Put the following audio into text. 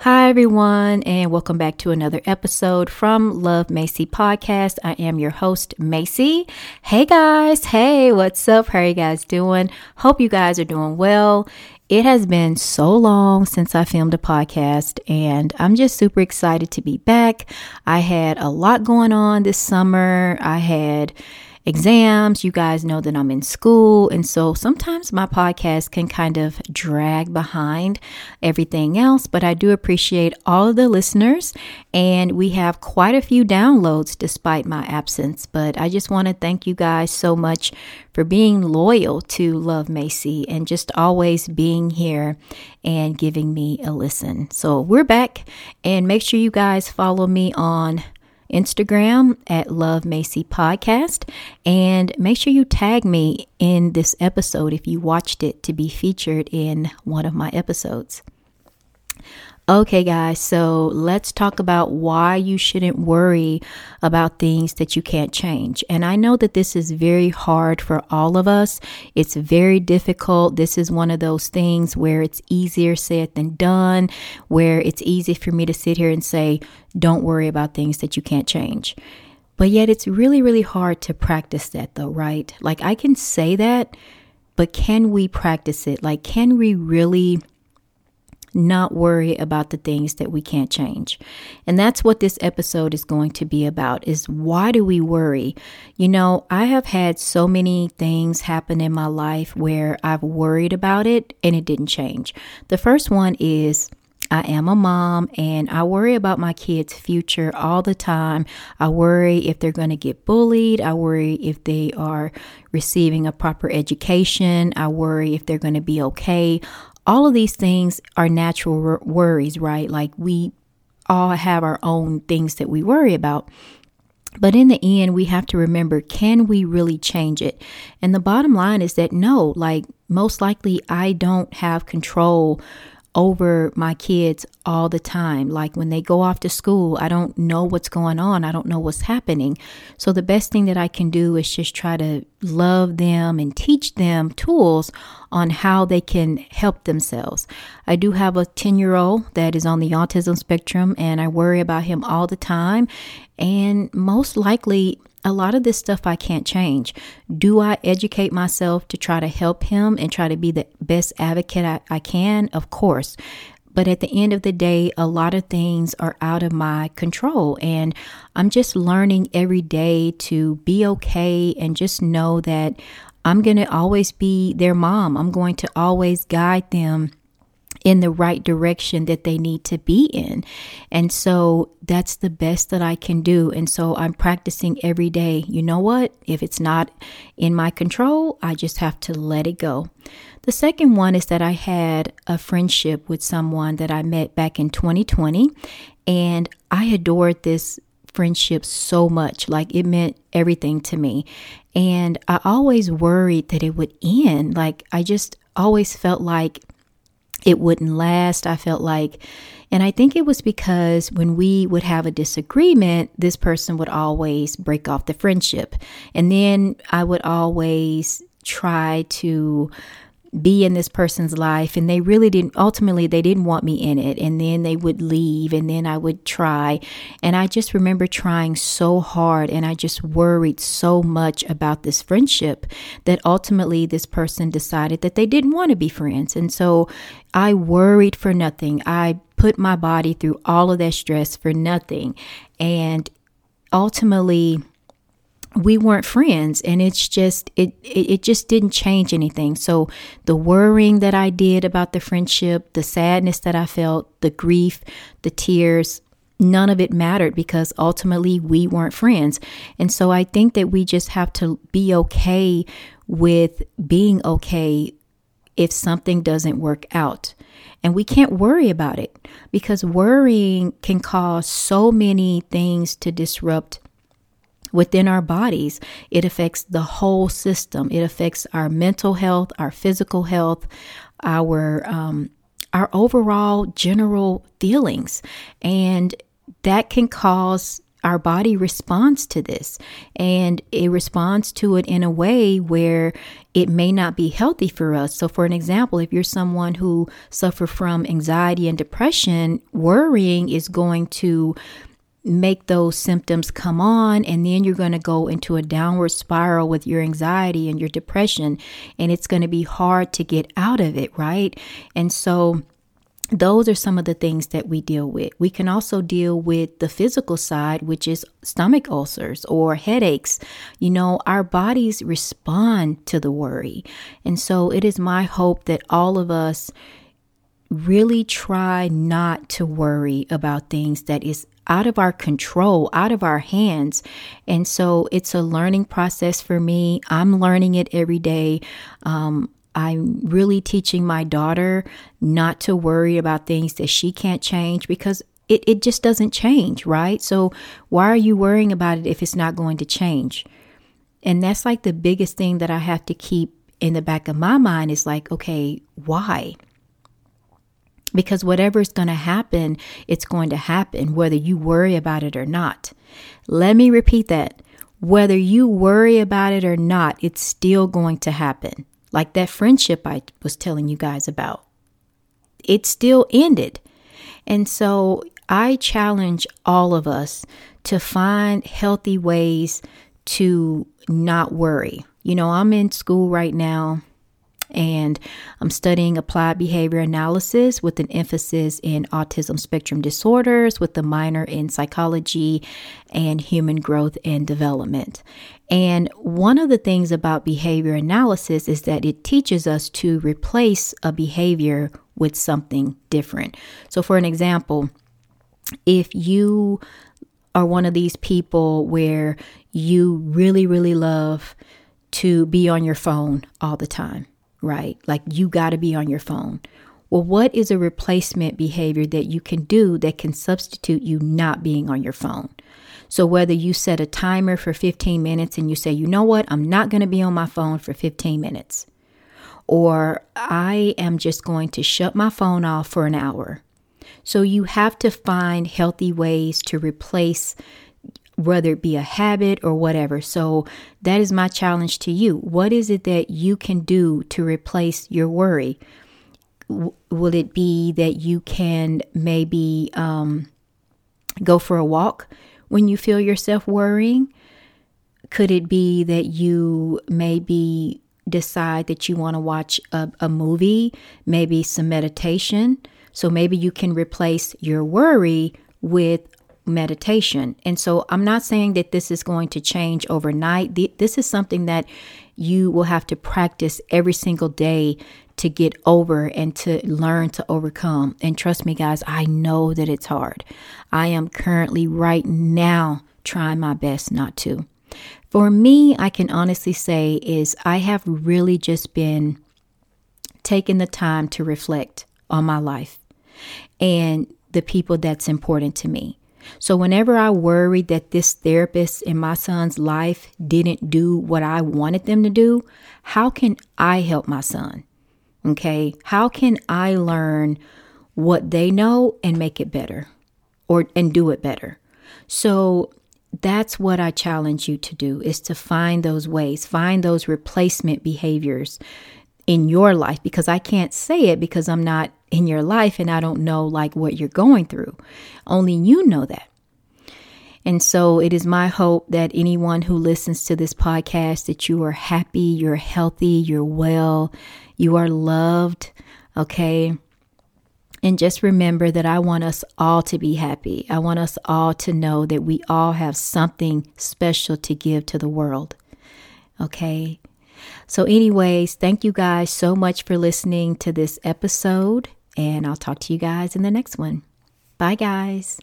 Hi, everyone, and welcome back to another episode from Love Mayc Podcast. I am your host, Mayc. Hey, guys. Hey, what's up? How are you guys doing? Hope you guys are doing well. It has been so long since I filmed a podcast, and I'm just super excited to be back. I had a lot going on this summer. I had exams. You guys know that I'm in school. And so sometimes my podcast can kind of drag behind everything else, but I do appreciate all of the listeners. And we have quite a few downloads despite my absence. But I just want to thank you guys so much for being loyal to Love Mayc and just always being here and giving me a listen. So we're back and make sure you guys follow me on Instagram at Love Mayc Podcast. And make sure you tag me in this episode if you watched it to be featured in one of my episodes. Okay, guys, so let's talk about why you shouldn't worry about things that you can't change. And I know that this is very hard for all of us. It's very difficult. This is one of those things where it's easier said than done, where it's easy for me to sit here and say, don't worry about things that you can't change. But yet, it's really, really hard to practice that, though, right? Like, I can say that, but can we practice it? Like, can we really? Not worry about the things that we can't change. And that's what this episode is going to be about is why do we worry? You know, I have had so many things happen in my life where I've worried about it and it didn't change. The first one is I am a mom and I worry about my kids' future all the time. I worry if they're going to get bullied. I worry if they are receiving a proper education. I worry if they're going to be okay all of these things are natural worries, right? Like we all have our own things that we worry about. But in the end, we have to remember can we really change it? And the bottom line is that no, like most likely, I don't have control over my kids all the time. Like when they go off to school, I don't know what's going on, I don't know what's happening. So the best thing that I can do is just try to love them and teach them tools on how they can help themselves. I do have a 10 year old that is on the autism spectrum, and I worry about him all the time. And most likely, a lot of this stuff I can't change. Do I educate myself to try to help him and try to be the best advocate I, I can? Of course. But at the end of the day, a lot of things are out of my control. And I'm just learning every day to be okay and just know that I'm going to always be their mom. I'm going to always guide them in the right direction that they need to be in. And so that's the best that I can do. And so I'm practicing every day. You know what? If it's not in my control, I just have to let it go. The second one is that I had a friendship with someone that I met back in 2020, and I adored this friendship so much. Like it meant everything to me. And I always worried that it would end. Like I just always felt like it wouldn't last. I felt like, and I think it was because when we would have a disagreement, this person would always break off the friendship. And then I would always try to be in this person's life and they really didn't ultimately they didn't want me in it and then they would leave and then I would try. And I just remember trying so hard and I just worried so much about this friendship that ultimately this person decided that they didn't want to be friends. And so I worried for nothing. I put my body through all of that stress for nothing. And ultimately we weren't friends and it's just it, it, it just didn't change anything. So the worrying that i did about the friendship the sadness that i felt the grief the tears none of it mattered because ultimately we weren't friends. And so i think that we just have to be okay with being okay if something doesn't work out. And we can't worry about it because worrying can cause so many things to disrupt within our bodies. It affects the whole system. It affects our mental health, our physical health, our um, our overall general feelings, and that can cause our body responds to this and it responds to it in a way where it may not be healthy for us. So, for an example, if you're someone who suffer from anxiety and depression, worrying is going to make those symptoms come on and then you're going to go into a downward spiral with your anxiety and your depression and it's going to be hard to get out of it right and so those are some of the things that we deal with. We can also deal with the physical side, which is stomach ulcers or headaches. You know, our bodies respond to the worry. And so it is my hope that all of us really try not to worry about things that is out of our control, out of our hands. And so it's a learning process for me. I'm learning it every day. Um, I'm really teaching my daughter not to worry about things that she can't change because it, it just doesn't change, right? So, why are you worrying about it if it's not going to change? And that's like the biggest thing that I have to keep in the back of my mind is like, okay, why? Because whatever is going to happen, it's going to happen, whether you worry about it or not. Let me repeat that. Whether you worry about it or not, it's still going to happen like that friendship I was telling you guys about. It still ended. And so I challenge all of us to find healthy ways to not worry. You know, I'm in school right now and I'm studying applied behavior analysis with an emphasis in autism spectrum disorders with a minor in psychology and human growth and development. And one of the things about behavior analysis is that it teaches us to replace a behavior with something different. So, for an example, if you are one of these people where you really, really love to be on your phone all the time, right? Like you got to be on your phone. Well, what is a replacement behavior that you can do that can substitute you not being on your phone? So, whether you set a timer for 15 minutes and you say, you know what, I'm not going to be on my phone for 15 minutes, or I am just going to shut my phone off for an hour. So, you have to find healthy ways to replace whether it be a habit or whatever. So that is my challenge to you. What is it that you can do to replace your worry? W- will it be that you can maybe um, go for a walk when you feel yourself worrying? Could it be that you maybe decide that you want to watch a, a movie, maybe some meditation? So maybe you can replace your worry with meditation. And so I'm not saying that this is going to change overnight. This is something that you will have to practice every single day to get over and to learn to overcome. And trust me, guys, I know that it's hard. I am currently right now trying my best not to. For me, I can honestly say is I have really just been taking the time to reflect on my life and the people that's important to me. So, whenever I worried that this therapist in my son's life didn't do what I wanted them to do, how can I help my son? Okay. How can I learn what they know and make it better or and do it better? So, that's what I challenge you to do is to find those ways, find those replacement behaviors in your life because I can't say it because I'm not in your life and I don't know like what you're going through. Only you know that. And so it is my hope that anyone who listens to this podcast that you are happy, you're healthy, you're well, you are loved, okay? And just remember that I want us all to be happy. I want us all to know that we all have something special to give to the world. Okay? So, anyways, thank you guys so much for listening to this episode, and I'll talk to you guys in the next one. Bye, guys.